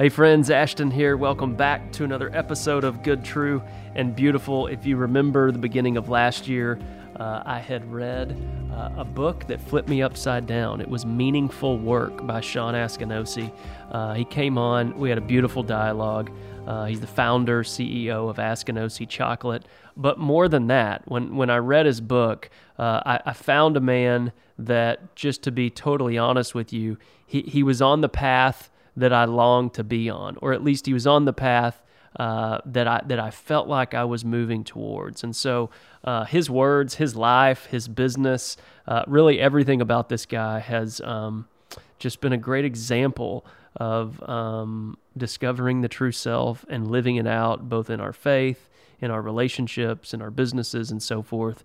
Hey, friends, Ashton here. Welcome back to another episode of Good, True, and Beautiful. If you remember the beginning of last year, uh, I had read uh, a book that flipped me upside down. It was Meaningful Work by Sean Askinosie. Uh, he came on, we had a beautiful dialogue. Uh, he's the founder, CEO of Askinosie Chocolate. But more than that, when, when I read his book, uh, I, I found a man that, just to be totally honest with you, he, he was on the path that I longed to be on, or at least he was on the path uh, that I that I felt like I was moving towards. And so, uh, his words, his life, his business, uh, really everything about this guy has um, just been a great example of um, discovering the true self and living it out, both in our faith, in our relationships, in our businesses, and so forth.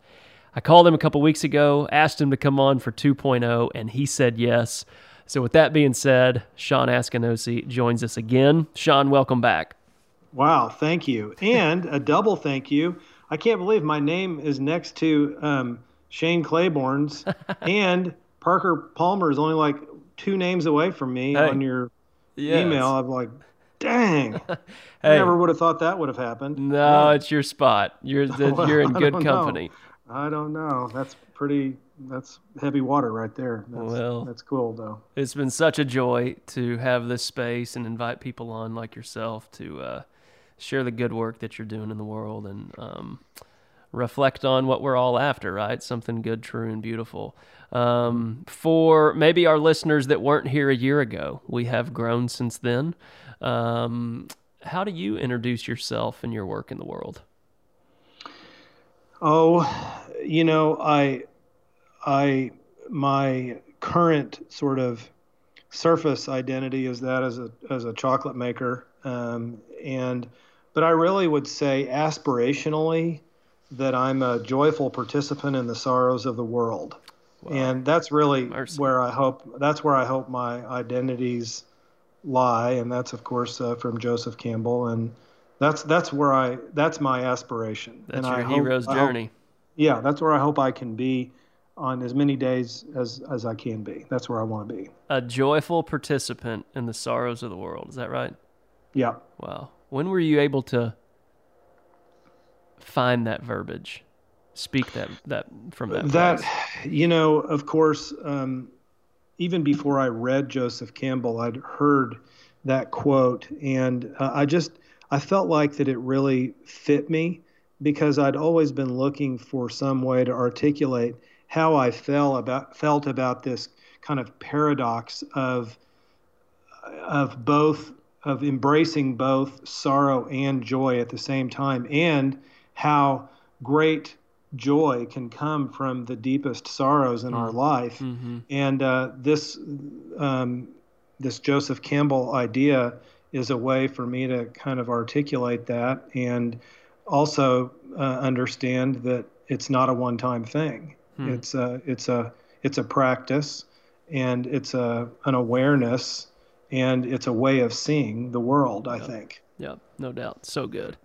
I called him a couple weeks ago, asked him to come on for 2.0, and he said yes. So, with that being said, Sean Askinosie joins us again. Sean, welcome back. Wow, thank you. And a double thank you. I can't believe my name is next to um, Shane Claiborne's, and Parker Palmer is only like two names away from me hey, on your yes. email. I'm like, dang. hey, I never would have thought that would have happened. No, yeah. it's your spot. You're, well, you're in good company. Know. I don't know. That's pretty that's heavy water right there. That's, well, that's cool though. It's been such a joy to have this space and invite people on like yourself to uh, share the good work that you're doing in the world and um, reflect on what we're all after, right? Something good, true, and beautiful. Um, for maybe our listeners that weren't here a year ago, we have grown since then. Um, how do you introduce yourself and your work in the world? Oh, you know, I I my current sort of surface identity is that as a as a chocolate maker, um, and but I really would say aspirationally that I'm a joyful participant in the sorrows of the world, wow. and that's really Mercy. where I hope that's where I hope my identities lie, and that's of course uh, from Joseph Campbell, and that's that's where I that's my aspiration. That's and your I hero's hope, journey. Hope, yeah, that's where I hope I can be on as many days as, as I can be. That's where I want to be. A joyful participant in the sorrows of the world. Is that right? Yeah. Wow. When were you able to find that verbiage? Speak that that from that. That place? you know, of course, um, even before I read Joseph Campbell, I'd heard that quote, and uh, I just I felt like that it really fit me because I'd always been looking for some way to articulate how I felt about felt about this kind of paradox of of both of embracing both sorrow and joy at the same time, and how great joy can come from the deepest sorrows in mm-hmm. our life. Mm-hmm. And uh, this um, this Joseph Campbell idea is a way for me to kind of articulate that and also uh, understand that it's not a one-time thing. Hmm. It's a it's a it's a practice, and it's a an awareness, and it's a way of seeing the world. I yep. think. Yeah, no doubt. So good.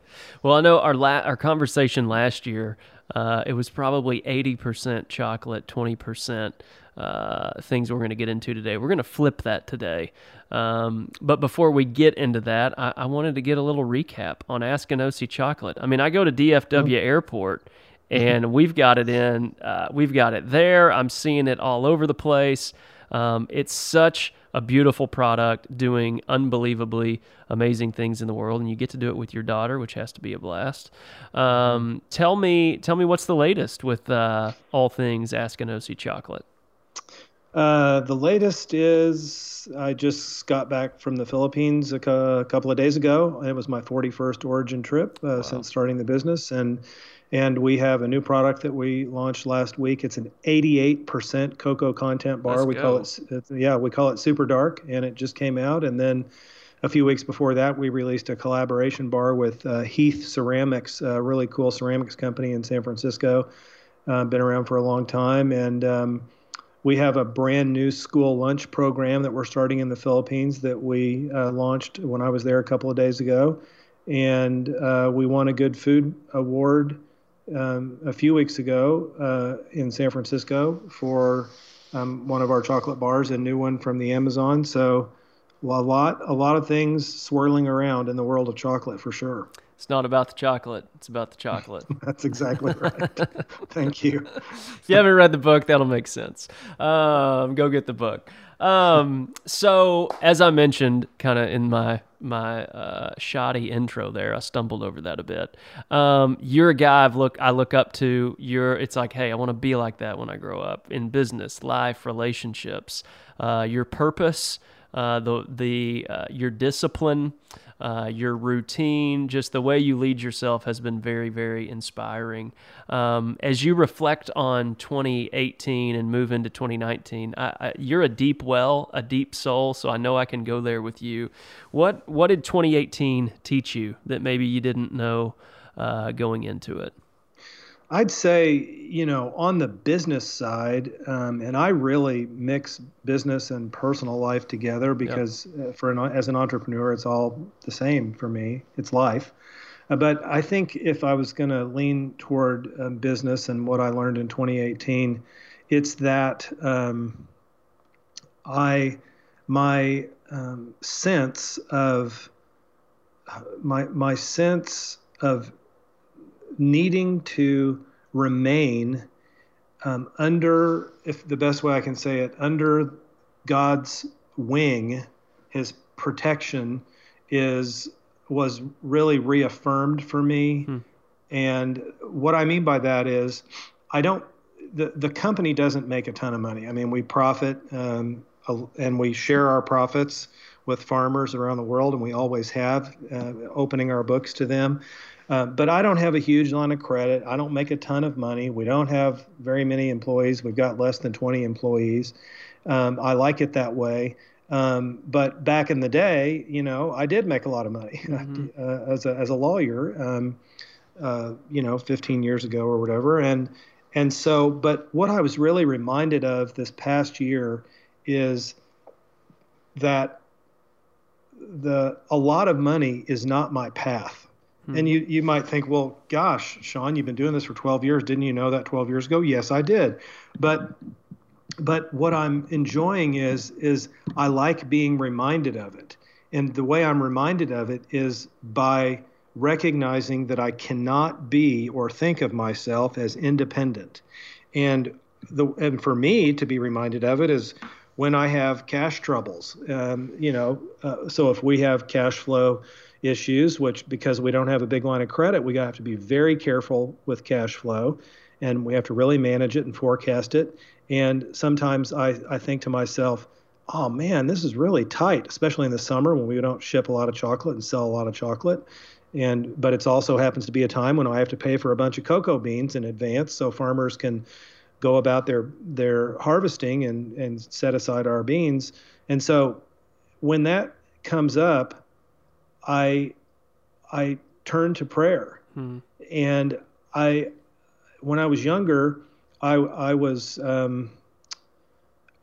Well, I know our la- our conversation last year, uh, it was probably eighty percent chocolate, twenty percent uh, things we're going to get into today. We're going to flip that today. Um, but before we get into that, I, I, wanted to get a little recap on Askinosie chocolate. I mean, I go to DFW oh. Airport and we've got it in. Uh, we've got it there. I'm seeing it all over the place. Um, it's such a beautiful product, doing unbelievably amazing things in the world, and you get to do it with your daughter, which has to be a blast. Um, tell me, tell me what's the latest with uh, all things Askinosie chocolate. Uh, the latest is I just got back from the Philippines a, a couple of days ago. It was my 41st origin trip uh, wow. since starting the business, and and we have a new product that we launched last week. It's an 88% cocoa content bar. Let's we go. call it, yeah, we call it Super Dark, and it just came out. And then a few weeks before that, we released a collaboration bar with uh, Heath Ceramics, a really cool ceramics company in San Francisco. Uh, been around for a long time, and um, we have a brand new school lunch program that we're starting in the Philippines that we uh, launched when I was there a couple of days ago, and uh, we won a Good Food Award um, a few weeks ago uh, in San Francisco for um, one of our chocolate bars, a new one from the Amazon. So a lot a lot of things swirling around in the world of chocolate for sure. It's not about the chocolate. It's about the chocolate. That's exactly right. Thank you. if you haven't read the book, that'll make sense. Um, go get the book. Um, so, as I mentioned, kind of in my my uh, shoddy intro there, I stumbled over that a bit. Um, you're a guy I've look I look up to. You're it's like, hey, I want to be like that when I grow up in business, life, relationships. Uh, your purpose, uh, the the uh, your discipline uh, your routine, just the way you lead yourself has been very, very inspiring. Um, as you reflect on 2018 and move into 2019, I, I, you're a deep well, a deep soul, so I know I can go there with you. What What did 2018 teach you that maybe you didn't know uh, going into it? I'd say, you know, on the business side, um, and I really mix business and personal life together because yep. Uh, for an, as an entrepreneur, it's all the same for me. It's life. Uh, but I think if I was going to lean toward um, business and what I learned in 2018, it's that um, I my um, sense of uh, my my sense of needing to remain um, under, if the best way I can say it, under God's wing, His protection is was really reaffirmed for me. Hmm. And what I mean by that is, I don't. The, the company doesn't make a ton of money. I mean, we profit um, and we share our profits with farmers around the world, and we always have, uh, opening our books to them. Uh, but I don't have a huge line of credit. I don't make a ton of money. We don't have very many employees. We've got less than 20 employees. Um, I like it that way. Um, but back in the day, you know, I did make a lot of money mm-hmm. uh, as a as a lawyer. Um, uh, you know, 15 years ago or whatever, and and so, but what I was really reminded of this past year is that the a lot of money is not my path. Hmm. And you, you might think, well, gosh, Sean, you've been doing this for 12 years. Didn't you know that 12 years ago? Yes, I did. But but what I'm enjoying is is I like being reminded of it. And the way I'm reminded of it is by recognizing that I cannot be or think of myself as independent. And the and for me to be reminded of it is when I have cash troubles. Um, you know, uh, so if we have cash flow issues, which because we don't have a big line of credit, we have to be very careful with cash flow and we have to really manage it and forecast it. And sometimes I, I think to myself, oh man, this is really tight, especially in the summer when we don't ship a lot of chocolate and sell a lot of chocolate. And but it also happens to be a time when I have to pay for a bunch of cocoa beans in advance so farmers can go about their their harvesting and and set aside our beans. And so when that comes up, I I turned to prayer, hmm. and I when I was younger, I I was um,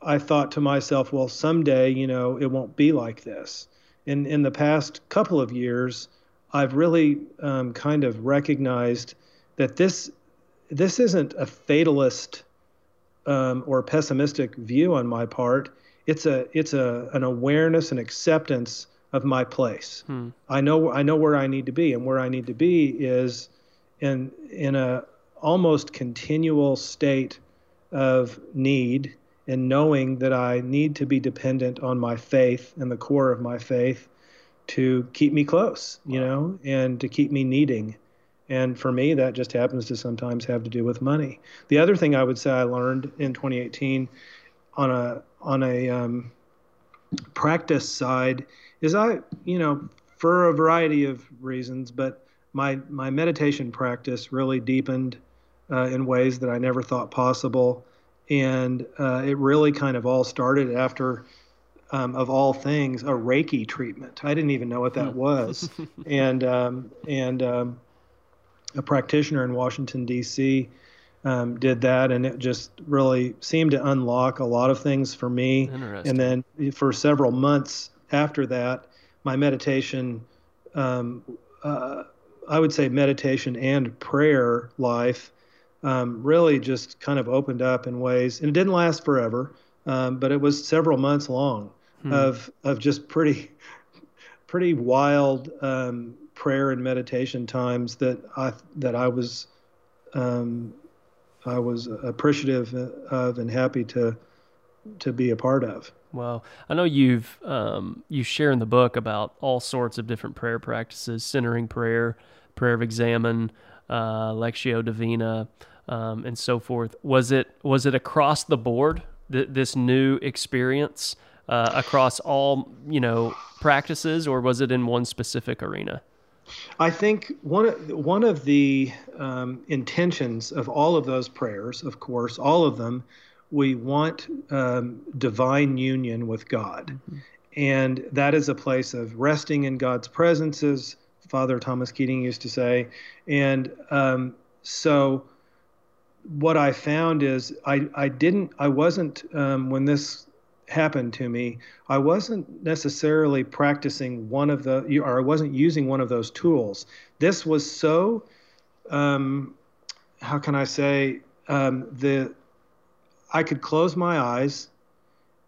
I thought to myself, well, someday you know it won't be like this. In in the past couple of years, I've really um, kind of recognized that this this isn't a fatalist um, or pessimistic view on my part. It's a it's a an awareness and acceptance of my place. Hmm. I know I know where I need to be, and where I need to be is in in a almost continual state of need and knowing that I need to be dependent on my faith and the core of my faith to keep me close, you wow. know, and to keep me needing. And for me, that just happens to sometimes have to do with money. The other thing I would say I learned in 2018 on a on a um, practice side is I, you know, for a variety of reasons, but my my meditation practice really deepened uh, in ways that I never thought possible, and uh, it really kind of all started after. Um, of all things, a Reiki treatment. I didn't even know what that hmm. was, and um, and um, a practitioner in Washington D.C. Um, did that, and it just really seemed to unlock a lot of things for me. And then for several months after that, my meditation, um, uh, I would say meditation and prayer life um, really just kind of opened up in ways, and it didn't last forever, um, but it was several months long hmm. of of just pretty pretty wild um, prayer and meditation times that I that I was um, I was appreciative of and happy to to be a part of. Well, I know you've um, you share in the book about all sorts of different prayer practices, centering prayer, prayer of examen, uh, lectio divina, um, and so forth. Was it was it across the board th- this new experience uh, across all you know practices, or was it in one specific arena? I think one one of the um, intentions of all of those prayers, of course, all of them, we want um, divine union with God, mm-hmm. and that is a place of resting in God's presence, as Father Thomas Keating used to say, and um, so what I found is I, I didn't I wasn't um, when this happened to me I wasn't necessarily practicing one of the or I wasn't using one of those tools. This was so um, how can I say um, the I could close my eyes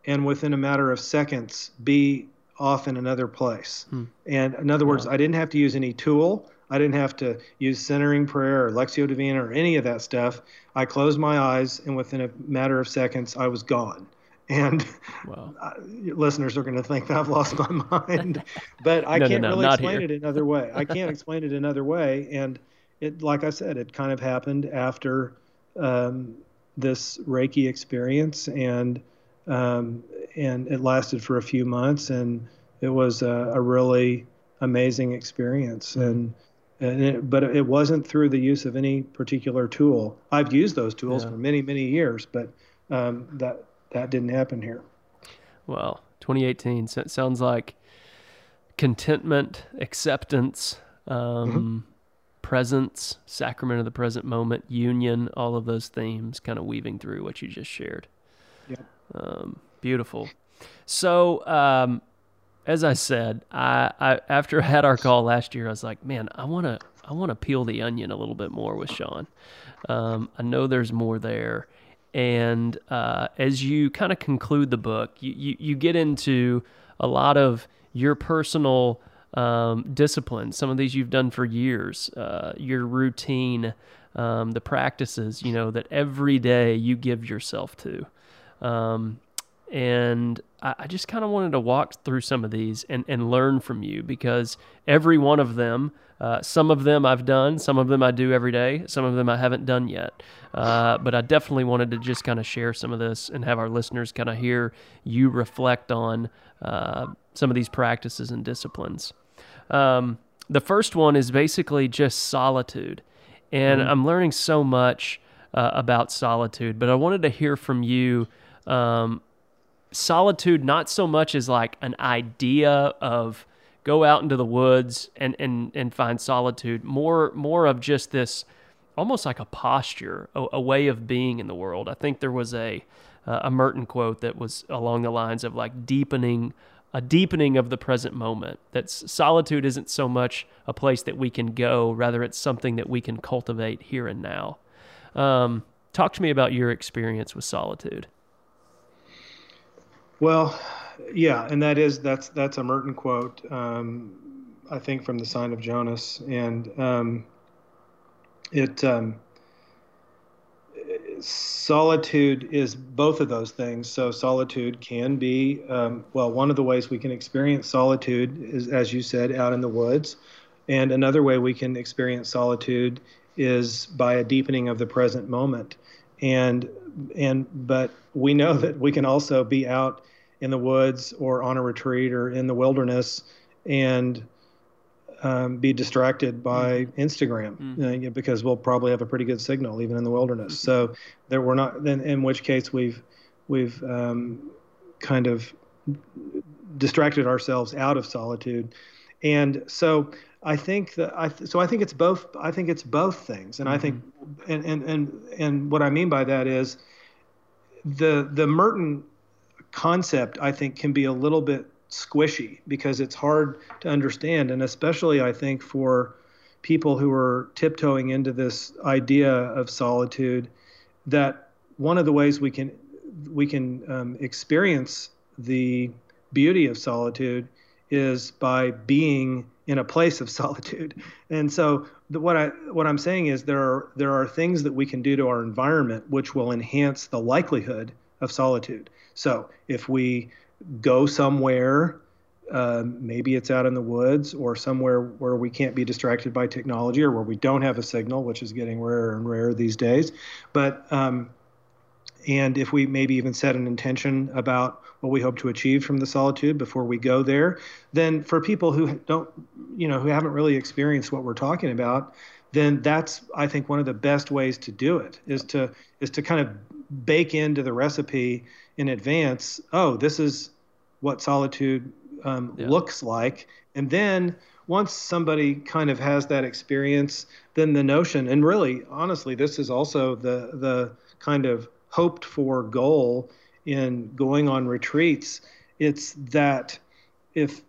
and within a matter of seconds be off in another place. Hmm. And in other words, wow. I didn't have to use any tool. I didn't have to use centering prayer or Lectio Divina or any of that stuff. I closed my eyes, and within a matter of seconds, I was gone. And wow. uh, listeners are going to think that I've lost my mind, but I no, can't no, no, really explain here. it another way. I can't explain it another way. And it, like I said, it kind of happened after um, this Reiki experience, and um, and it lasted for a few months, and it was a, a really amazing experience. Mm-hmm. And it, but it wasn't through the use of any particular tool. I've used those tools yeah. for many, many years, but um, that that didn't happen here. Well, 2018 so sounds like contentment, acceptance, um, mm-hmm. Presence, sacrament of the present moment, union, all of those themes kind of weaving through what you just shared. Yeah. Um, beautiful. So, um, as I said, I, I after I had our call last year, I was like, man, I want to I want to peel the onion a little bit more with Sean. Um, I know there's more there, and uh, as you kind of conclude the book, you, you, you get into a lot of your personal um. Some of these you've done for years. Uh, your routine, um, the practices, you know, that every day you give yourself to. Um, and I, I just kind of wanted to walk through some of these and, and learn from you because every one of them, uh, some of them I've done, some of them I do every day, some of them I haven't done yet. Uh, but I definitely wanted to just kind of share some of this and have our listeners kind of hear you reflect on uh, some of these practices and disciplines. Um, the first one is basically just solitude. And mm-hmm. I'm learning so much uh, about solitude, but I wanted to hear from you um, solitude not so much as like an idea of go out into the woods and and and find solitude more more of just this almost like a posture a, a way of being in the world. I think there was a uh, a merton quote that was along the lines of like deepening a deepening of the present moment that solitude isn't so much a place that we can go rather it's something that we can cultivate here and now. Um, talk to me about your experience with solitude well, yeah, and that is that's that's a Merton quote, um, I think from the Sign of Jonas, and um, it um, solitude is both of those things. So solitude can be um, well, one of the ways we can experience solitude is, as you said, out in the woods, and another way we can experience solitude is by a deepening of the present moment, and and but we know that we can also be out in the woods or on a retreat or in the wilderness and um, be distracted by mm. Instagram mm. uh, because we'll probably have a pretty good signal even in the wilderness. So there we're not. Then in which case we've we've um, kind of distracted ourselves out of solitude, and so I think that I th- so I think it's both. I think it's both things, and mm-hmm. I think mm-hmm. and, and and and what I mean by that is the the Merton concept, I think, can be a little bit squishy because it's hard to understand. And especially, I think, for people who are tiptoeing into this idea of solitude, that one of the ways we can we can um, experience the beauty of solitude is by being in a place of solitude. And so the, what I what I'm saying is there are there are things that we can do to our environment which will enhance the likelihood of solitude. So if we go somewhere um, maybe it's out in the woods or somewhere where we can't be distracted by technology or where we don't have a signal, which is getting rarer and rarer these days. But um, and if we maybe even set an intention about what we hope to achieve from the solitude before we go there, then for people who don't, you know, who haven't really experienced what we're talking about, then that's I think one of the best ways to do it is to is to kind of bake into the recipe in advance. Oh, this is what solitude um, yeah. looks like. And then once somebody kind of has that experience, then the notion, and really, honestly, this is also the the kind of hoped for goal in going on retreats. It's that if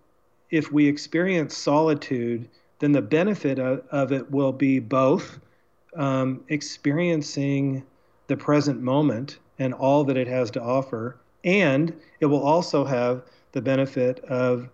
if we experience solitude, then the benefit of, of it will be both um, experiencing the present moment and all that it has to offer, and it will also have the benefit of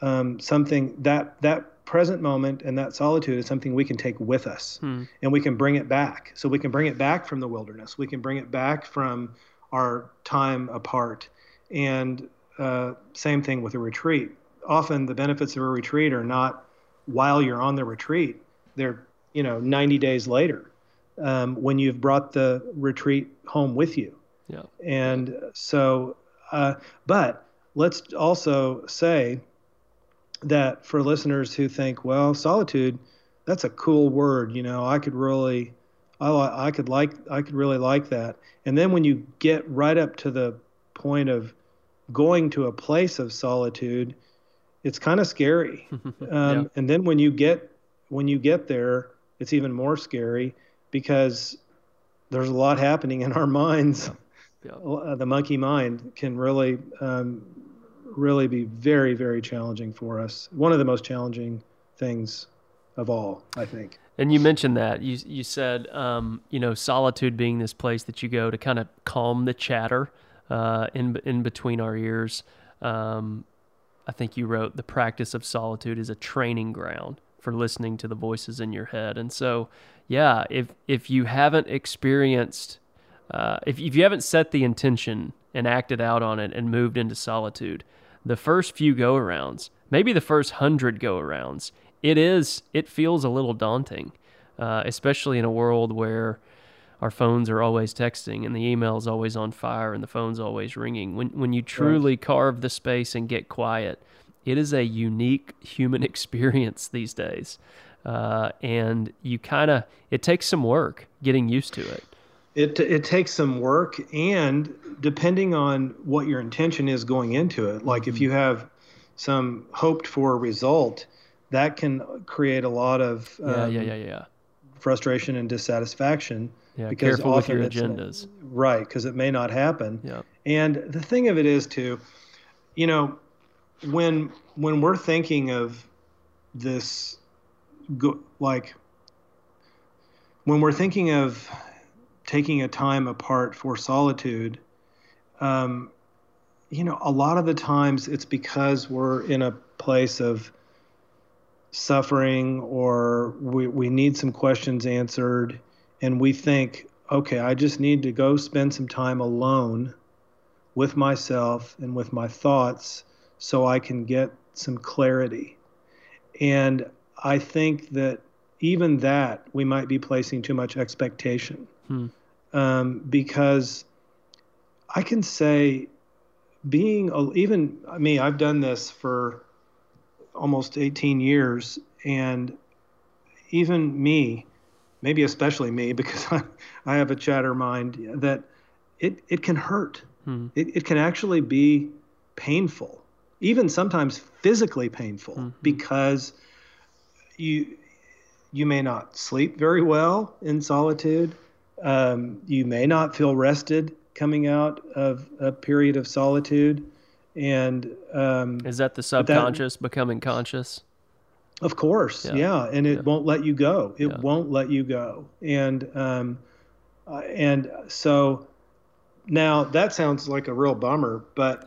um, something that that present moment and that solitude is something we can take with us hmm. and we can bring it back. So we can bring it back from the wilderness. We can bring it back from our time apart. And uh, same thing with a retreat. Often the benefits of a retreat are not while you're on the retreat. They're you know 90 days later um, when you've brought the retreat home with you. Yeah. And so uh, but let's also say that for listeners who think, well, solitude, that's a cool word, you know, I could really, I, I could like, I could really like that. And then when you get right up to the point of going to a place of solitude, it's kind of scary. um, yeah. And then when you get, when you get there, it's even more scary because there's a lot happening in our minds. Yeah. Yeah. The monkey mind can really um, really be very, very challenging for us. One of the most challenging things of all, I think. And you mentioned that you you said um, you know solitude being this place that you go to kind of calm the chatter uh, in in between our ears. Um, I think you wrote the practice of solitude is a training ground for listening to the voices in your head. And so, yeah, if if you haven't experienced, uh, if if you haven't set the intention and acted out on it and moved into solitude, the first few go arounds, maybe the first hundred go arounds, it is it feels a little daunting, uh, especially in a world where our phones are always texting and the email is always on fire and the phone's always ringing. When when you truly right. carve the space and get quiet, it is a unique human experience these days, uh, and you kind of it takes some work getting used to it. It it takes some work, and depending on what your intention is going into it, like if you have some hoped for result, that can create a lot of um, yeah, yeah, yeah, yeah, frustration and dissatisfaction. Yeah, because careful with your agendas. Right, because it may not happen. Yeah. And the thing of it is too, you know, when when we're thinking of this, go, like when we're thinking of taking a time apart for solitude, um, you know, a lot of the times it's because we're in a place of suffering or we, we need some questions answered and we think, okay, I just need to go spend some time alone with myself and with my thoughts so I can get some clarity. And I think that even that we might be placing too much expectation. Hmm um, because I can say being even me, I've done this for almost 18 years, and even me, maybe especially me, because I, I have a chatter mind, that it, it can hurt. Hmm. It, it can actually be painful, even sometimes physically painful, hmm. because you you may not sleep very well in solitude. Um, you may not feel rested coming out of a period of solitude. And um, is that the subconscious that, becoming conscious? Of course, yeah, yeah. and it yeah. won't let you go. It yeah. won't let you go, and um, uh, and so now that sounds like a real bummer, but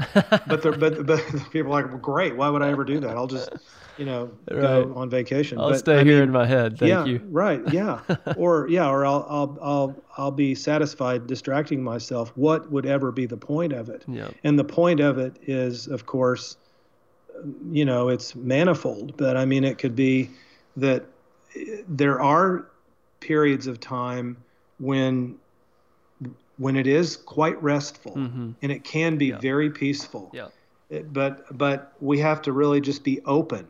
but the, but but people are like, well, great. Why would I ever do that? I'll just you know Right. go on vacation. I'll but, stay I here mean, in my head. Thank yeah, you. right. Yeah. or yeah, or I'll I'll I'll I'll be satisfied distracting myself. What would ever be the point of it? Yeah. And the point of it is, of course, you know, it's manifold. But I mean, it could be that eh, there are periods of time when when it is quite restful Mhm. and it can be Yeah. very peaceful Yeah. it- but but we have to really just be open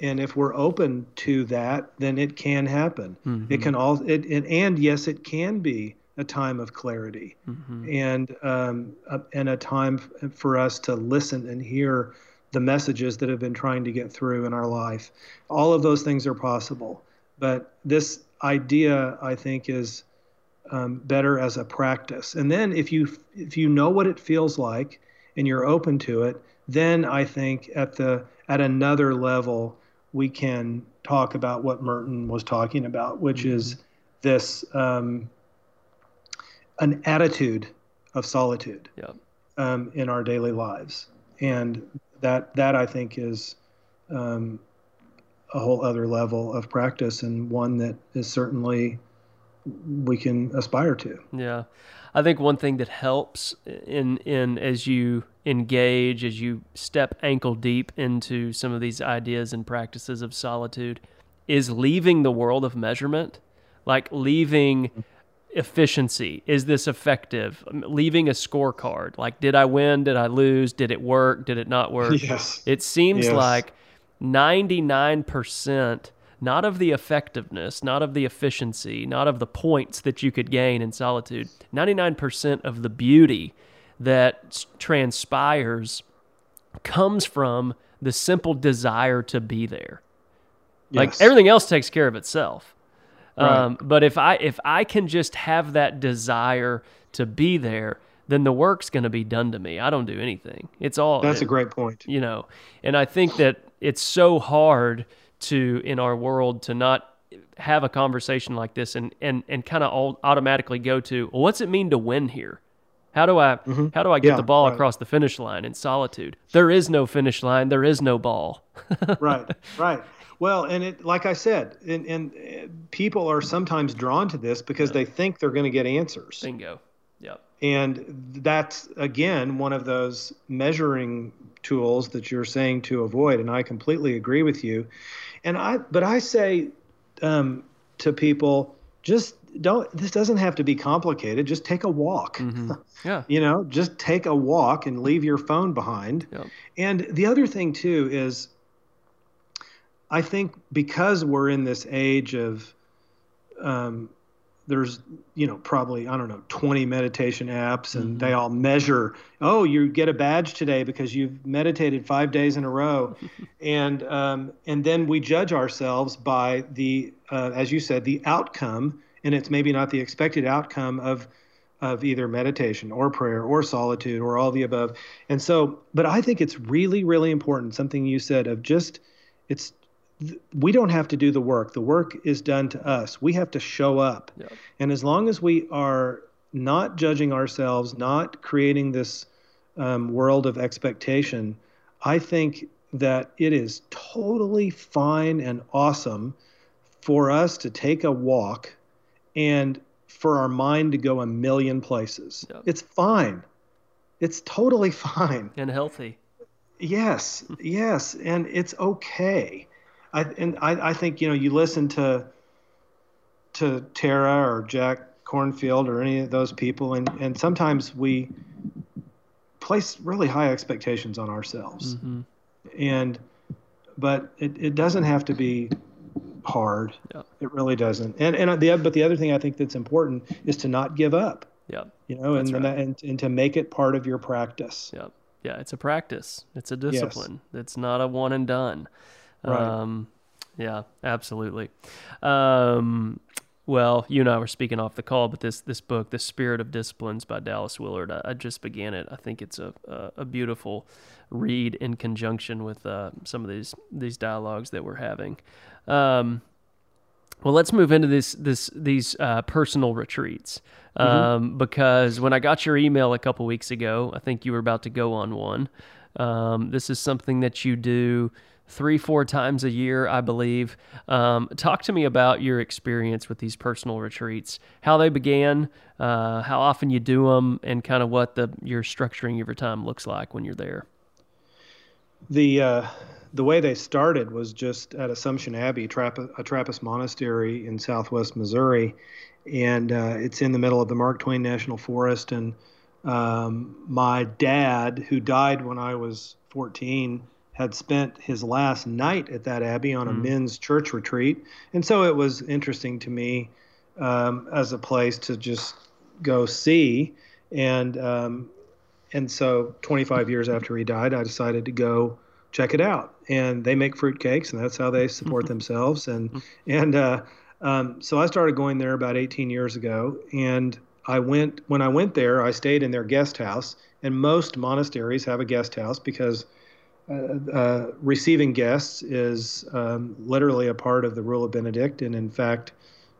and if we're open to that then it can happen Mhm. it can all it, it and yes it can be a time of clarity Mhm. and um, a, and a time for us to listen and hear the messages that have been trying to get through in our life all of those things are possible but this idea i think is um, better as a practice. And then if you if you know what it feels like and you're open to it then i think at the at another level we can talk about what merton was talking about which is this um, an attitude of solitude Yeah. um, in our daily lives, and that that I think is um, a whole other level of practice and one that is certainly we can aspire to. Yeah. I think one thing that helps in in as you engage, as you step ankle deep into some of these ideas and practices of solitude is leaving the world of measurement, like leaving efficiency. Is this effective? Leaving a scorecard. Like did I win? Did I lose? Did it work? Did it not work? Yes. It seems Yes. like 99% not of the effectiveness, not of the efficiency, not of the points that you could gain in solitude, 99% of the beauty that transpires comes from the simple desire to be there. Like everything else takes care of itself. Right. Um, but if I if I can just have that desire to be there, then the work's going to be done to me. I don't do anything. It's all That's it- a great point. you know and i think that it's so hard to in our world to not have a conversation like this and and and kind of automatically go to well, what's it mean to win here how do i how do i get Yeah, the ball right. across the finish line in solitude there is no finish line there is no ball right, right. Well, and it, like I said, and, and uh, people are sometimes drawn to this because they think they're going to get answers. bingo yep And that's, again, one of those measuring tools that you're saying to avoid. And I completely agree with you. And I, but I say um, to people, just don't, this doesn't have to be complicated. Just take a walk. yeah You know, just take a walk and leave your phone behind. Yep. And the other thing, too, is I think because we're in this age of, um, there's, you know, probably, I don't know, 20 meditation apps and they all measure, oh, you get a badge today because you've meditated five days in a row. and, um, and then we judge ourselves by the, uh, as you said, the outcome. And it's maybe not the expected outcome of, of either meditation or prayer or solitude or all the above. And so, but I think it's really, really important, something you said of just, it's, we don't have to do the work. The work is done to us. We have to show up. Yep. And as long as we are not judging ourselves, not creating this um, world of expectation, I think that it is totally fine and awesome for us to take a walk and for our mind to go a million places. Yep. It's fine. It's totally fine. and healthy Yes, yes, and it's okay. I and I, I think you know you listen to to Tara or Jack Kornfield or any of those people, and and sometimes we place really high expectations on ourselves, Mhm. and but it, it doesn't have to be hard. Yeah. It really doesn't. And and the but the other thing I think that's important is to not give up. yep You know, and right. and and to make it part of your practice. Yep. Yeah, it's a practice. It's a discipline. It's not a one and done. Right. Um, yeah, absolutely. Um, well, you and I were speaking off the call, but this this book, "The Spirit of Disciplines" by Dallas Willard, I, I just began it. I think it's a a, a beautiful read in conjunction with uh, some of these these dialogues that we're having. Um, Well, let's move into this this these uh, personal retreats mm-hmm. um, mm-hmm. because when I got your email a couple weeks ago, I think you were about to go on one. Um, this is something that you do three, four times a year, I believe. Um, talk to me about your experience with these personal retreats, how they began, uh, how often you do them, and kind of what the your structuring of your time looks like when you're there. The uh, the way they started was just at Assumption Abbey, a Trappist monastery in southwest Missouri, and uh, it's in the middle of the Mark Twain National Forest. And um, my dad, who died when I was 14, had spent his last night at that abbey on a mm. men's church retreat, and so it was interesting to me um, as a place to just go see. And um, and so 25 years after he died, I decided to go check it out. And they make fruitcakes, and that's how they support themselves. And mm-hmm. and uh, um, so I started going there about 18 years ago. And I went when I went there, I stayed in their guest house. And most monasteries have a guest house because uh, uh, receiving guests is um, literally a part of the rule of Benedict. And in fact,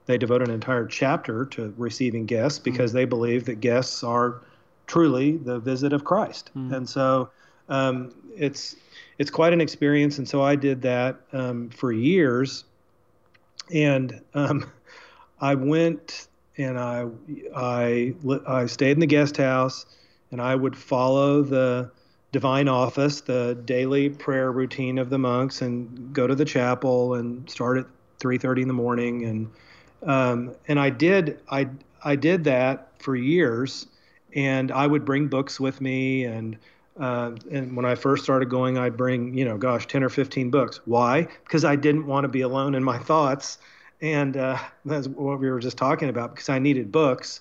they devote an entire chapter to receiving guests because mm-hmm. they believe that guests are truly the visit of Christ. Mm-hmm. And so um, it's it's quite an experience. And so I did that um, for years. And um, I went and I, I, I stayed in the guest house and I would follow the divine office, the daily prayer routine of the monks, and go to the chapel and start at 3:30 in the morning. And um, and I did I I did that for years, and I would bring books with me and uh, and when I first started going, I'd bring, you know, gosh, 10 or 15 books. Why? Because I didn't want to be alone in my thoughts. And uh, that's what we were just talking about, because I needed books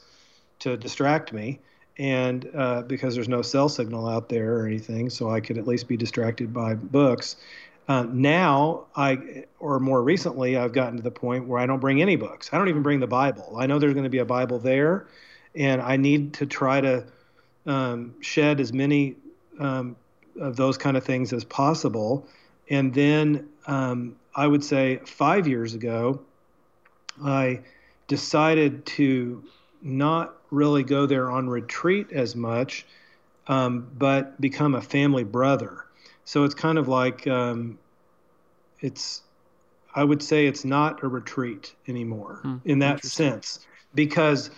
to distract me. And uh, because there's no cell signal out there or anything, so I could at least be distracted by books. Uh, now, I, or more recently, I've gotten to the point where I don't bring any books. I don't even bring the Bible. I know there's going to be a Bible there, and I need to try to um, shed as many um, of those kind of things as possible. And then um, I would say five years ago, I decided to not really go there on retreat as much, um, but become a family brother. So it's kind of like um, it's, I would say it's not a retreat anymore hmm, in that sense, because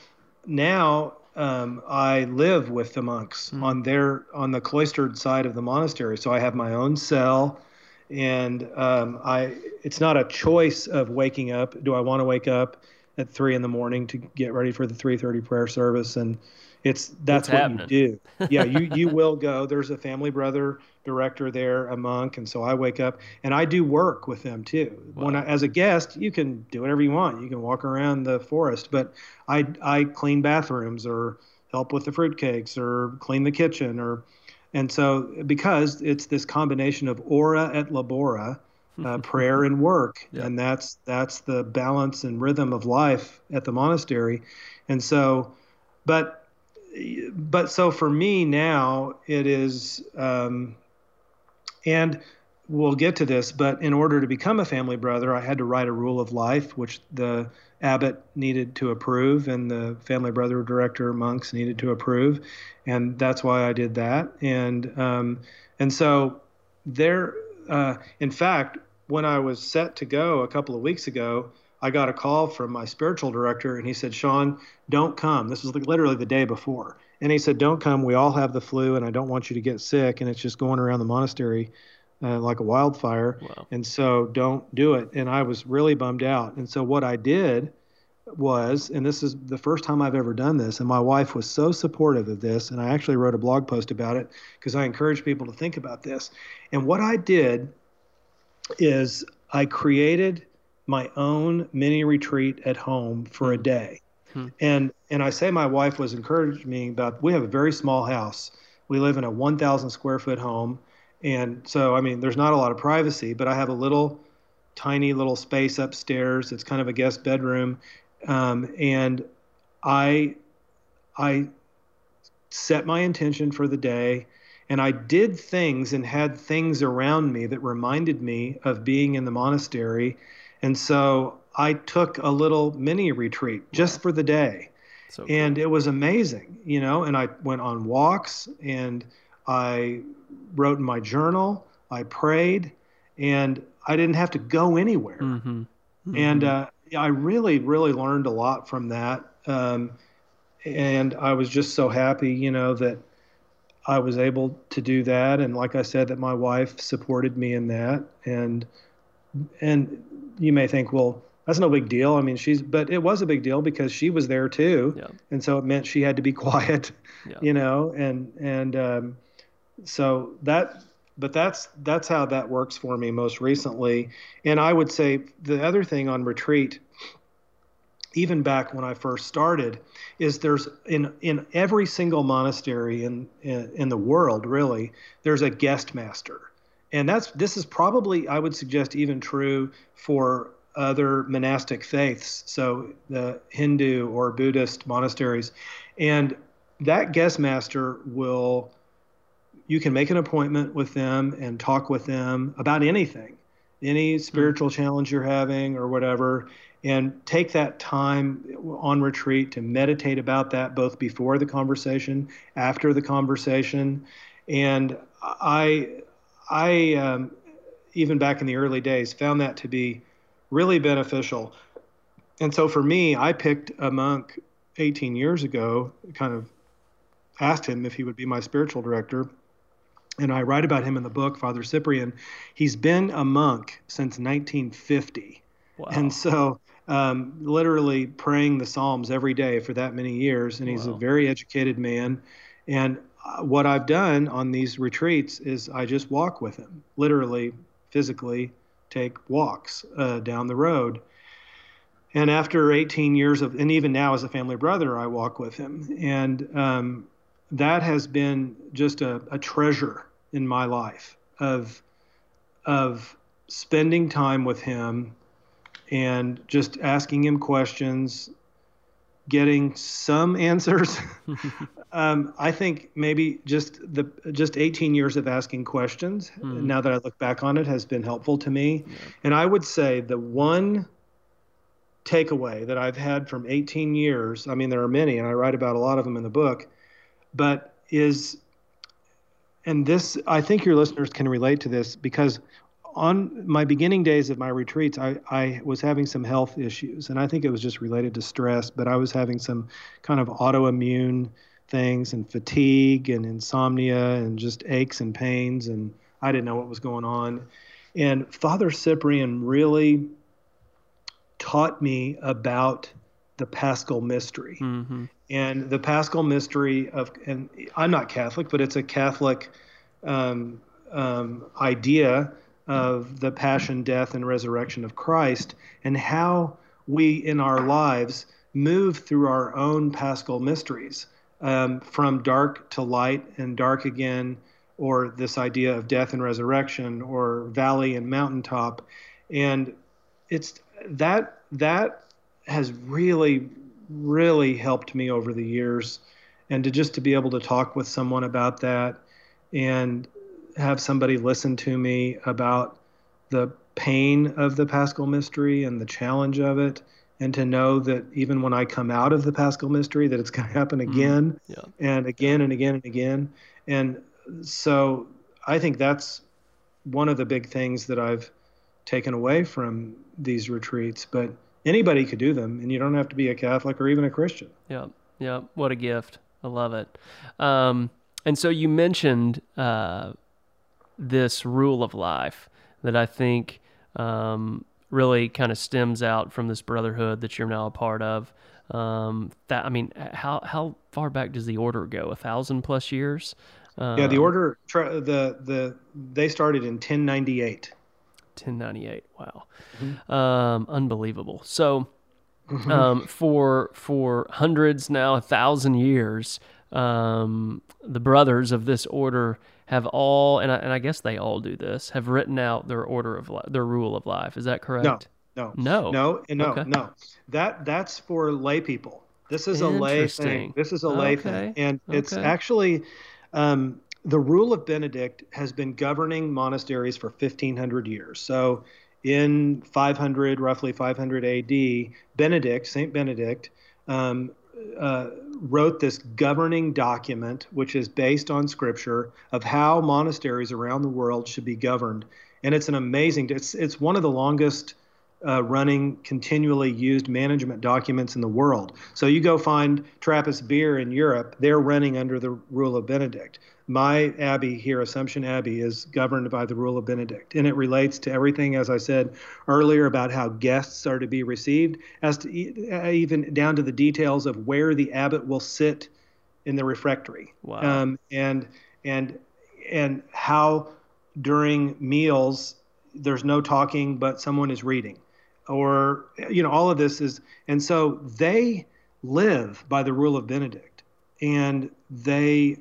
now um, I live with the monks mm. on their on the cloistered side of the monastery. So I have my own cell, and um, I it's not a choice of waking up. Do I want to wake up at three in the morning to get ready for the three thirty prayer service? And it's that's What's what happening? you do. Yeah, you you will go. There's a family brother director there, a monk, and so I wake up and I do work with them too. Wow. When I, as a guest, you can do whatever you want. You can walk around the forest, but I I clean bathrooms or help with the fruitcakes or clean the kitchen or and so because it's this combination of ora et labora uh, prayer and work yeah. and that's that's the balance and rhythm of life at the monastery and so but but so for me now it is um, and we'll get to this, but in order to become a family brother, I had to write a rule of life, which the abbot needed to approve, and the family brother director monks needed to approve, and that's why I did that. And um, and so there, uh, in fact, when I was set to go a couple of weeks ago, I got a call from my spiritual director, and he said, "Sean, don't come." This was literally the day before. And he said, Don't come. We all have the flu, and I don't want you to get sick. And it's just going around the monastery uh, like a wildfire. Wow. And so don't do it. And I was really bummed out. And so what I did was, and this is the first time I've ever done this, and my wife was so supportive of this. And I actually wrote a blog post about it because I encourage people to think about this. And what I did is I created my own mini retreat at home for a hmm. day. Hmm. And and I say my wife was encouraging me about we have a very small house. We live in a 1,000 square foot home, and so I mean there's not a lot of privacy, but I have a little tiny little space upstairs. It's kind of a guest bedroom, um, and I I set my intention for the day, And I did things and had things around me that reminded me of being in the monastery. And so I took a little mini retreat just for the day. So cool. And it was amazing, you know, and I went on walks and I wrote in my journal, I prayed, and I didn't have to go anywhere. Mm-hmm. Mm-hmm. And uh, I really, really learned a lot from that. Um, and I was just so happy, you know, that I was able to do that. And like I said, that my wife supported me in that. And and you may think, well, that's no big deal. I mean, she's, but it was a big deal because she was there too, yeah. and so it meant she had to be quiet, yeah. you know, and and um, so that, but that's that's how that works for me most recently. And I would say the other thing on retreat, even back when I first started, is there's in in every single monastery in in, in the world really there's a guest master and that's this is probably I would suggest even true for other monastic faiths, so the Hindu or Buddhist monasteries. And that guest master will, you can make an appointment with them and talk with them about anything, any spiritual mm-hmm. challenge you're having or whatever, and take that time on retreat to meditate about that both before the conversation, after the conversation. And I, I, um, even back in the early days, found that to be really beneficial. And so for me, I picked a monk 18 years ago, kind of asked him if he would be my spiritual director. And I write about him in the book, Father Cyprian. He's been a monk since 1950. Wow. And so, um, literally praying the Psalms every day for that many years. And he's wow. a very educated man. And uh, what I've done on these retreats is I just walk with him, literally, physically, take walks uh, down the road. And after 18 years of, and even now as a family brother, I walk with him. And um, that has been just a, a treasure in my life of, of spending time with him and just asking him questions, getting some answers. um, I think maybe just the just 18 years of asking questions. Mm. Now that I look back on it, has been helpful to me. Yeah. And I would say the one takeaway that I've had from 18 years. I mean, there are many, and I write about a lot of them in the book, but is and this I think your listeners can relate to this because on my beginning days of my retreats, I, I was having some health issues, and I think it was just related to stress, but I was having some kind of autoimmune things and fatigue and insomnia and just aches and pains, and I didn't know what was going on. And Father Cyprian really taught me about the Paschal mystery. Mm-hmm. And the Paschal mystery of, and I'm not Catholic, but it's a Catholic um, um, idea of the passion, death, and resurrection of Christ, and how we in our lives move through our own paschal mysteries um, from dark to light and dark again, or this idea of death and resurrection, or valley and mountaintop. And it's that that has really, really helped me over the years. And to just to be able to talk with someone about that and have somebody listen to me about the pain of the Paschal mystery and the challenge of it, and to know that even when I come out of the Paschal mystery, that it's going to happen mm-hmm. again mm, yeah. and again and again and again. And so I think that's one of the big things that I've taken away from these retreats. But anybody could do them, and you don't have to be a Catholic or even a Christian. Yeah, yeah. What a gift! I love it. Um, and so you mentioned uh, this rule of life that I think um, really kind of stems out from this brotherhood that you're now a part of. Um, that I mean, how how far back does the order go? A thousand plus years? yeah, the um, order the the they started in 1098. 1098. Wow, mm-hmm. um, unbelievable. So, mm-hmm. um, for for hundreds now, a thousand years, um, the brothers of this order have all, and I, and I guess they all do this, have written out their order of li- their rule of life. Is that correct? No, no, no, no, no, okay. no. That that's for lay people. This is a lay thing. This is a lay okay. thing, and it's actually. Um, the rule of Benedict has been governing monasteries for 1500 years. So in 500, roughly 500 AD, Benedict, Saint Benedict, um, uh, wrote this governing document, which is based on scripture, of how monasteries around the world should be governed. And it's an amazing, it's, it's one of the longest uh, running, continually used management documents in the world. So you go find Trappist beer in Europe, they're running under the rule of Benedict. My abbey here, Assumption Abbey, is governed by the rule of Benedict. And it relates to everything, as I said earlier, about how guests are to be received, as to even down to the details of where the abbot will sit in the refectory. Wow. Um, and, and, and how during meals there's no talking, but someone is reading or you know all of this is and so they live by the rule of benedict and they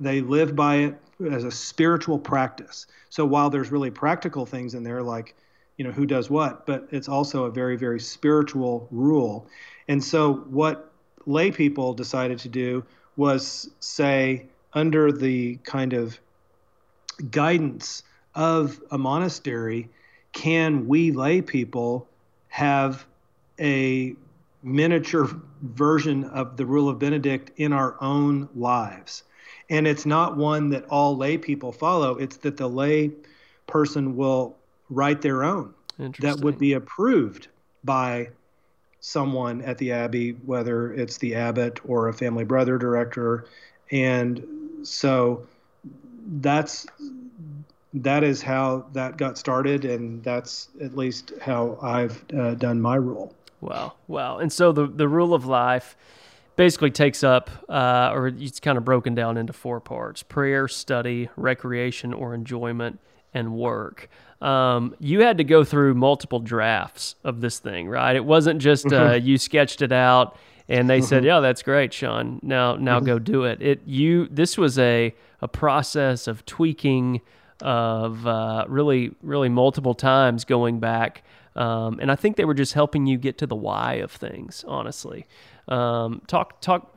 they live by it as a spiritual practice so while there's really practical things in there like you know who does what but it's also a very very spiritual rule and so what lay people decided to do was say under the kind of guidance of a monastery can we lay people have a miniature version of the rule of Benedict in our own lives. And it's not one that all lay people follow, it's that the lay person will write their own that would be approved by someone at the abbey, whether it's the abbot or a family brother director. And so that's that is how that got started, and that's at least how I've uh, done my rule. Wow, wow! And so the the rule of life basically takes up, uh, or it's kind of broken down into four parts: prayer, study, recreation or enjoyment, and work. Um, you had to go through multiple drafts of this thing, right? It wasn't just uh, mm-hmm. you sketched it out and they said, mm-hmm. "Yeah, that's great, Shawn. Now, now mm-hmm. go do it." It you this was a a process of tweaking of uh, really, really multiple times going back. Um, and I think they were just helping you get to the why of things, honestly. Um, talk, talk,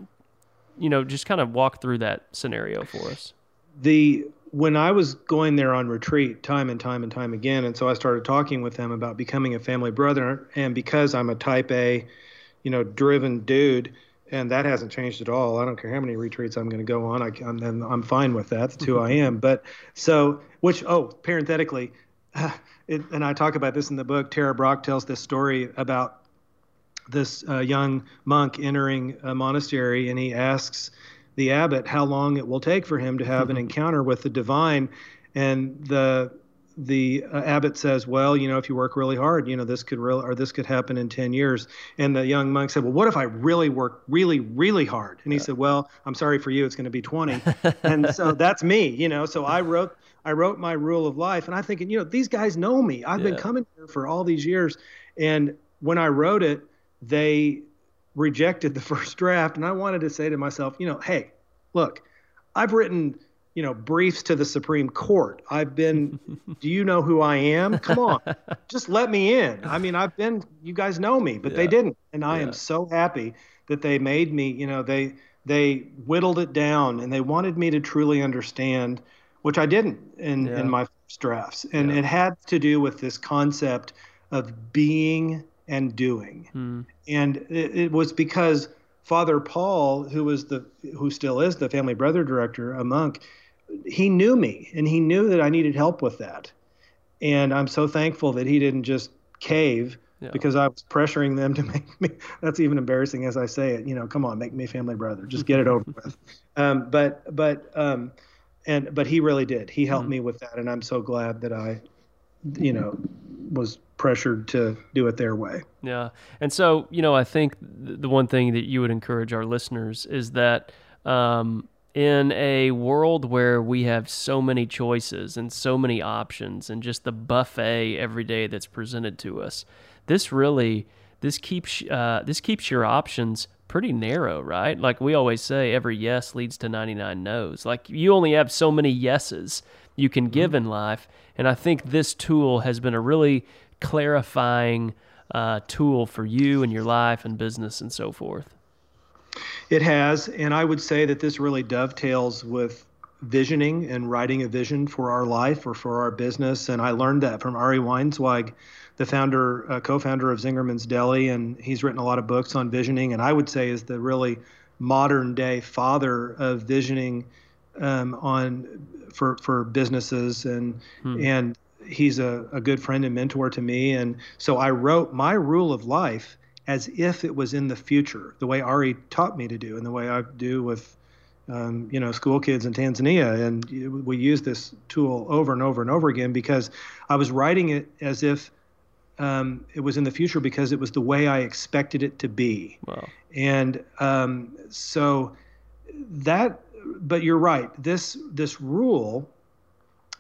you know, just kind of walk through that scenario for us. The when I was going there on retreat time and time and time again, and so I started talking with them about becoming a family brother, and because I'm a Type A, you know, driven dude, and that hasn't changed at all. I don't care how many retreats I'm going to go on. I, am I'm fine with that. That's who I am. But so, which oh, parenthetically, it, and I talk about this in the book. Tara Brach tells this story about this uh, young monk entering a monastery, and he asks the abbot how long it will take for him to have an encounter with the divine, and the the uh, abbot says, "Well, you know, if you work really hard, you know, this could real or this could happen in 10 years." And the young monk said, "Well, what if I really work really really hard?" And he yeah. said, "Well, I'm sorry for you, it's going to be 20." and so that's me, you know. So I wrote I wrote my rule of life and I'm thinking, you know, these guys know me. I've yeah. been coming here for all these years and when I wrote it, they rejected the first draft and I wanted to say to myself, you know, hey, look, I've written you know, briefs to the Supreme Court. I've been, do you know who I am? Come on, just let me in. I mean, I've been, you guys know me, but yeah. they didn't. And I yeah. am so happy that they made me, you know, they, they whittled it down and they wanted me to truly understand, which I didn't in, yeah. in my first drafts. And it had to do with this concept of being and doing. Hmm. And it, it was because Father Paul, who was the, who still is the family brother director, a monk, he knew me and he knew that I needed help with that. And I'm so thankful that he didn't just cave yeah. because I was pressuring them to make me. That's even embarrassing as I say it. You know, come on, make me family brother. Just get it over with. Um, but but um, and but he really did. He helped mm-hmm. me with that, and I'm so glad that I, you know, was pressured to do it their way. Yeah, and so you know, I think the one thing that you would encourage our listeners is that. Um, in a world where we have so many choices and so many options and just the buffet every day that's presented to us this really this keeps uh, this keeps your options pretty narrow right like we always say every yes leads to 99 no's like you only have so many yeses you can mm-hmm. give in life and i think this tool has been a really clarifying uh, tool for you and your life and business and so forth it has, and I would say that this really dovetails with visioning and writing a vision for our life or for our business. And I learned that from Ari Weinzweig, the founder, uh, co-founder of Zingerman's Deli, and he's written a lot of books on visioning. And I would say is the really modern day father of visioning um, on for for businesses and hmm. and he's a, a good friend and mentor to me. And so I wrote my rule of life as if it was in the future, the way Ari taught me to do, and the way I do with, um, you know, school kids in Tanzania. And we use this tool over and over and over again because I was writing it as if um, it was in the future because it was the way I expected it to be. Wow. And um, so that, but you're right. This this rule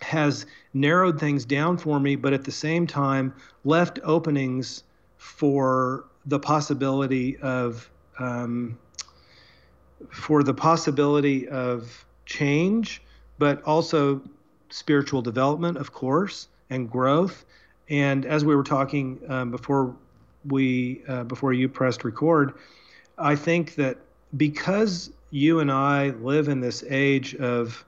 has narrowed things down for me, but at the same time left openings for the possibility of um, for the possibility of change, but also spiritual development, of course, and growth. And as we were talking um, before we uh, before you pressed record, I think that because you and I live in this age of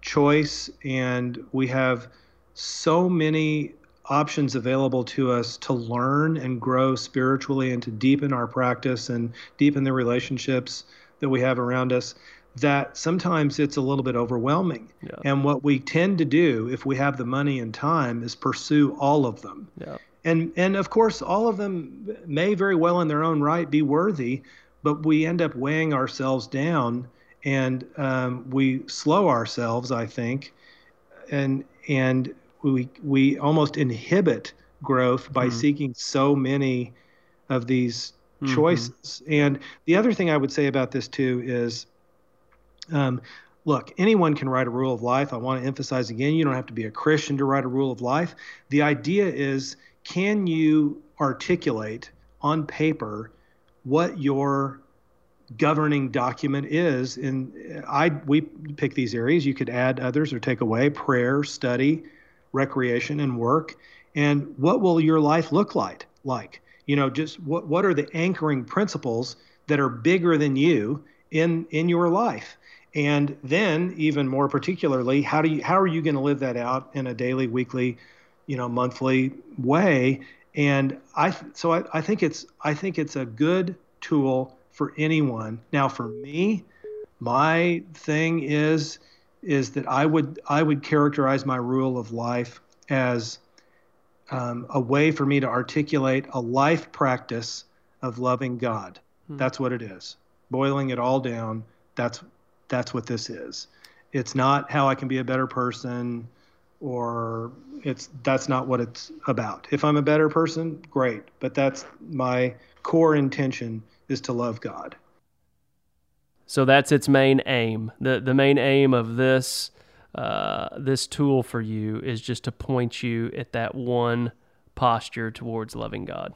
choice and we have so many options available to us to learn and grow spiritually and to deepen our practice and deepen the relationships that we have around us that sometimes it's a little bit overwhelming. Yeah. And what we tend to do if we have the money and time is pursue all of them. Yeah. And and of course all of them may very well in their own right be worthy, but we end up weighing ourselves down and um, we slow ourselves, I think, and and we we almost inhibit growth by mm-hmm. seeking so many of these mm-hmm. choices. And the other thing I would say about this too is, um, look, anyone can write a rule of life. I want to emphasize again, you don't have to be a Christian to write a rule of life. The idea is, can you articulate on paper what your governing document is and i we pick these areas. You could add others or take away prayer study recreation and work. And what will your life look like like? You know just what what are the anchoring principles that are bigger than you in in your life? And then even more particularly how do you how are you going to live that out in a daily weekly you know monthly way? And i so I, I think it's i think it's a good tool for anyone. Now, for me, my thing is is that I would I would characterize my rule of life as um, a way for me to articulate a life practice of loving God. Hmm. That's what it is. Boiling it all down, that's that's what this is. It's not how I can be a better person or it's that's not what it's about. If I'm a better person, great, but that's my core intention is to love God. So that's its main aim. the The main aim of this uh, this tool for you is just to point you at that one posture towards loving God.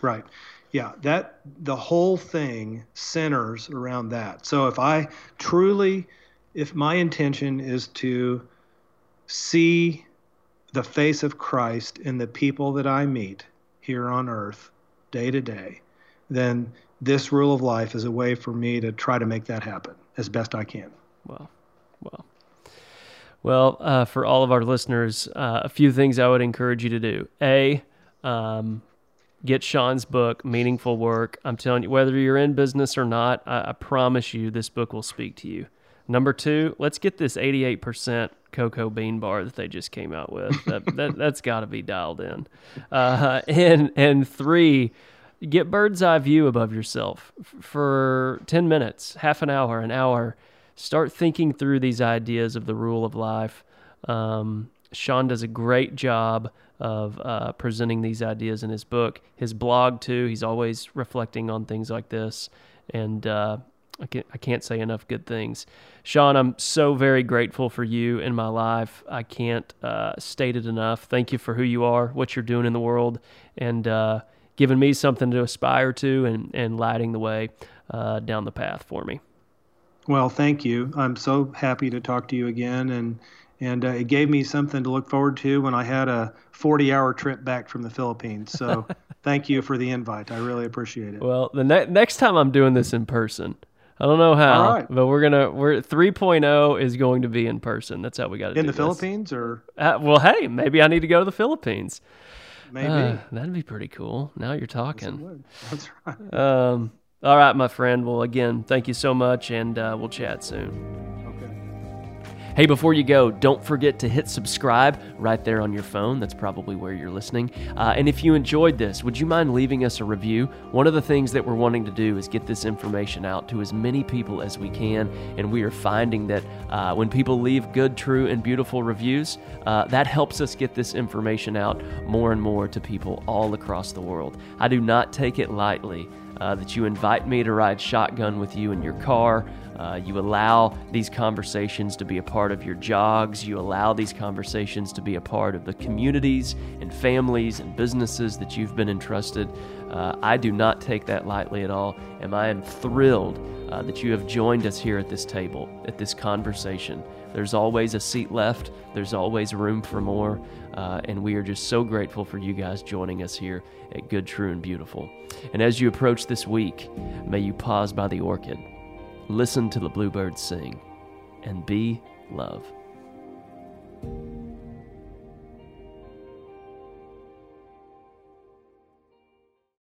Right. Yeah, that the whole thing centers around that. So if I truly if my intention is to see the face of Christ in the people that I meet here on earth day to day, then this rule of life is a way for me to try to make that happen as best I can. Well, well, well. Uh, for all of our listeners, uh, a few things I would encourage you to do. A, um, get Shawn's book, Meaningful Work. I'm telling you, whether you're in business or not, I, I promise you, this book will speak to you. Number two, let's get this 88% cocoa bean bar that they just came out with. That, that has got to be dialed in. Uh, and and three get bird's eye view above yourself for 10 minutes, half an hour, an hour. Start thinking through these ideas of the rule of life. Um, Shawn does a great job of uh, presenting these ideas in his book, his blog too. He's always reflecting on things like this, and uh, I can't I can't say enough good things. Shawn, I'm so very grateful for you in my life. I can't uh, state it enough. Thank you for who you are, what you're doing in the world, and uh, giving me something to aspire to and, and lighting the way uh, down the path for me. Well, thank you. I'm so happy to talk to you again, and and uh, it gave me something to look forward to when I had a 40-hour trip back from the Philippines. So, thank you for the invite. I really appreciate it. Well, the ne- next time I'm doing this in person, I don't know how, but we're gonna we're 3.0 is going to be in person. That's how we got to in the this. Philippines or uh, well, hey, maybe I need to go to the Philippines. Maybe uh, that'd be pretty cool. Now you're talking. That's right. Um, all right, my friend. Well, again, thank you so much, and uh, we'll chat soon. Hey, before you go, don't forget to hit subscribe right there on your phone. That's probably where you're listening. Uh, and if you enjoyed this, would you mind leaving us a review? One of the things that we're wanting to do is get this information out to as many people as we can. And we are finding that uh, when people leave good, true, and beautiful reviews, uh, that helps us get this information out more and more to people all across the world. I do not take it lightly uh, that you invite me to ride shotgun with you in your car. Uh, you allow these conversations to be a part of your jogs. You allow these conversations to be a part of the communities and families and businesses that you've been entrusted. Uh, I do not take that lightly at all, and I am thrilled uh, that you have joined us here at this table, at this conversation. There's always a seat left, there's always room for more, uh, and we are just so grateful for you guys joining us here at Good, True, and Beautiful. And as you approach this week, may you pause by the orchid Listen to the bluebirds sing and be love.